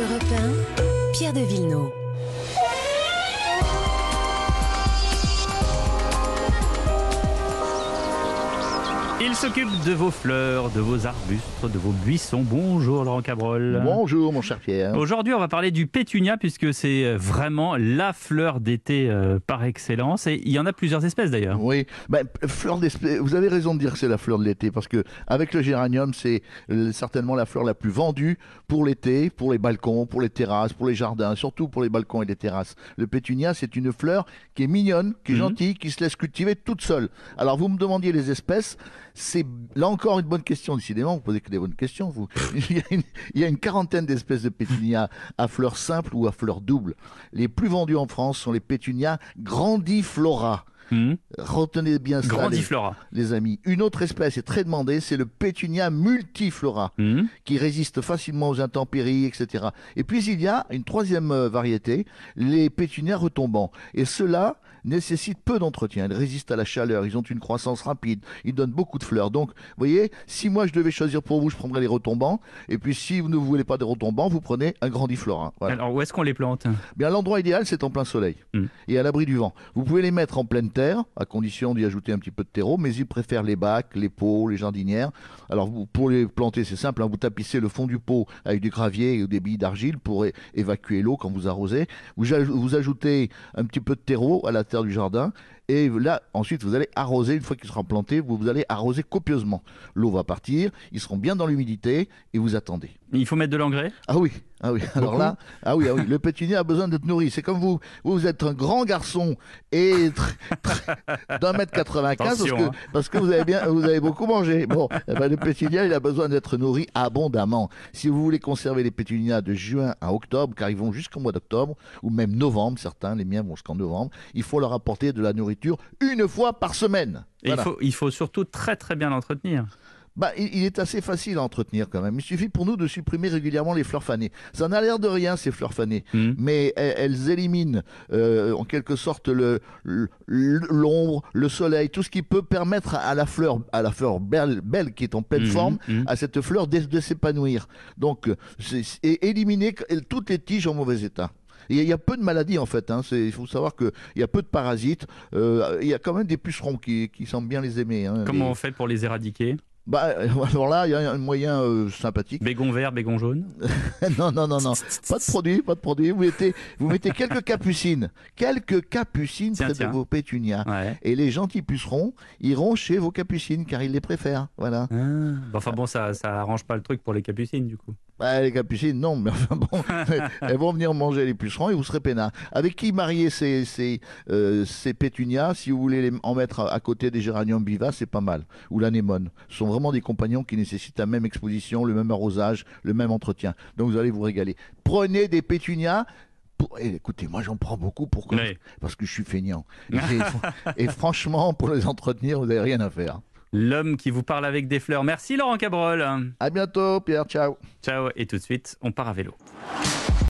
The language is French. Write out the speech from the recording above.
Europe 1, Pierre de Villeneuve. Il s'occupe de vos fleurs, de vos arbustes, de vos buissons. Bonjour Laurent Cabrol. Bonjour mon cher Pierre. Aujourd'hui, on va parler du pétunia puisque c'est vraiment la fleur d'été euh, par excellence et il y en a plusieurs espèces d'ailleurs. Oui, ben, fleur d'espèce. Vous avez raison de dire que c'est la fleur de l'été parce que avec le géranium, c'est euh, certainement la fleur la plus vendue pour l'été, pour les balcons, pour les terrasses, pour les jardins, surtout pour les balcons et les terrasses. Le pétunia, c'est une fleur qui est mignonne, qui est Mhm. gentille, qui se laisse cultiver toute seule. Alors vous me demandiez les espèces, c'est là encore une bonne question. Décidément, vous posez que des bonnes questions. Il, y a une, quarantaine d'espèces de pétunia à fleurs simples ou à fleurs doubles. Les plus vendus en France sont les pétunias grandiflora. Hmm. Retenez bien ça, les, Grandiflora. les amis. Une autre espèce est très demandée, c'est le pétunia multiflora, Hmm. qui résiste facilement aux intempéries, etc. Et puis il y a une troisième euh, variété, les pétunias retombants. Et ceux-là nécessitent peu d'entretien. Ils résistent à la chaleur, ils ont une croissance rapide, ils donnent beaucoup de fleurs. Donc, vous voyez, si moi je devais choisir pour vous, je prendrais les retombants. Et puis si vous ne voulez pas des retombants, vous prenez un grandiflora. Voilà. Alors où est-ce qu'on les plante? Bien, l'endroit idéal, c'est en plein soleil Mm. et à l'abri du vent. Vous pouvez les mettre en pleine terre, à condition d'y ajouter un petit peu de terreau, mais ils préfèrent les bacs, les pots, les jardinières. Alors, vous, pour les planter, c'est simple, hein, vous tapissez le fond du pot avec du gravier ou des billes d'argile pour évacuer l'eau quand vous arrosez. Vous, aj- vous ajoutez un petit peu de terreau à la terre du jardin. Et là, ensuite, vous allez arroser, une fois qu'il sera planté, vous, vous allez arroser copieusement. L'eau va partir, ils seront bien dans l'humidité et vous attendez. Il faut mettre de l'engrais? Ah oui, ah oui. Alors là, ah oui, ah oui. Le pétunia a besoin d'être nourri. C'est comme vous, vous, êtes un grand garçon et d'un mètre 95 parce que, hein. parce que vous avez bien, vous avez beaucoup mangé. Bon, eh ben, le pétunia, il a besoin d'être nourri abondamment. Si vous voulez conserver les pétunias de juin à octobre, car ils vont jusqu'au mois d'octobre ou même novembre, certains, les miens vont jusqu'en novembre, il faut leur apporter de la nourriture une fois par semaine. Et Voilà. il, faut, il faut surtout très très bien l'entretenir. Bah, il, il est assez facile à entretenir quand même. Il suffit pour nous de supprimer régulièrement les fleurs fanées. Ça n'a l'air de rien ces fleurs fanées, Hmm. mais elles, elles éliminent euh, en quelque sorte le l'ombre, le soleil, tout ce qui peut permettre à la fleur, à la fleur belle, belle qui est en pleine Mhm, forme, mhm. à cette fleur de, de s'épanouir. Donc, et éliminer toutes les tiges en mauvais état. Il y a peu de maladies en fait. Hein. Il faut savoir qu'il y a peu de parasites. Euh, il y a quand même des pucerons qui, qui semblent bien les aimer. hein. Comment Les- on fait pour les éradiquer? Bah, alors là, il y a un moyen euh, sympathique. Bégon vert, bégon jaune non, non, non, non. Pas de produit, pas de produit. Vous mettez, vous mettez quelques capucines. Quelques capucines Tiens, près tiens. de vos pétunias. Ouais. Et les gentils pucerons iront chez vos capucines car ils les préfèrent. Voilà. Ah. Enfin bon, ça, ça arrange pas le truc pour les capucines du coup. Bah, les capucines, non, mais enfin bon, elles vont venir manger les pucerons et vous serez peinards. Avec qui marier ces, ces, euh, ces pétunias Si vous voulez les, en mettre à, à côté des géraniums vivaces, c'est pas mal. Ou l'anémone. Sont vraiment des compagnons qui nécessitent la même exposition, le même arrosage, le même entretien. Donc vous allez vous régaler. Prenez des pétunias. Eh, écoutez, moi j'en prends beaucoup pour Ouais. parce que je suis feignant. Et, et franchement, pour les entretenir, vous n'avez rien à faire. L'homme qui vous parle avec des fleurs. Merci Laurent Cabrol. À bientôt, Pierre. Ciao. Ciao et tout de suite, on part à vélo.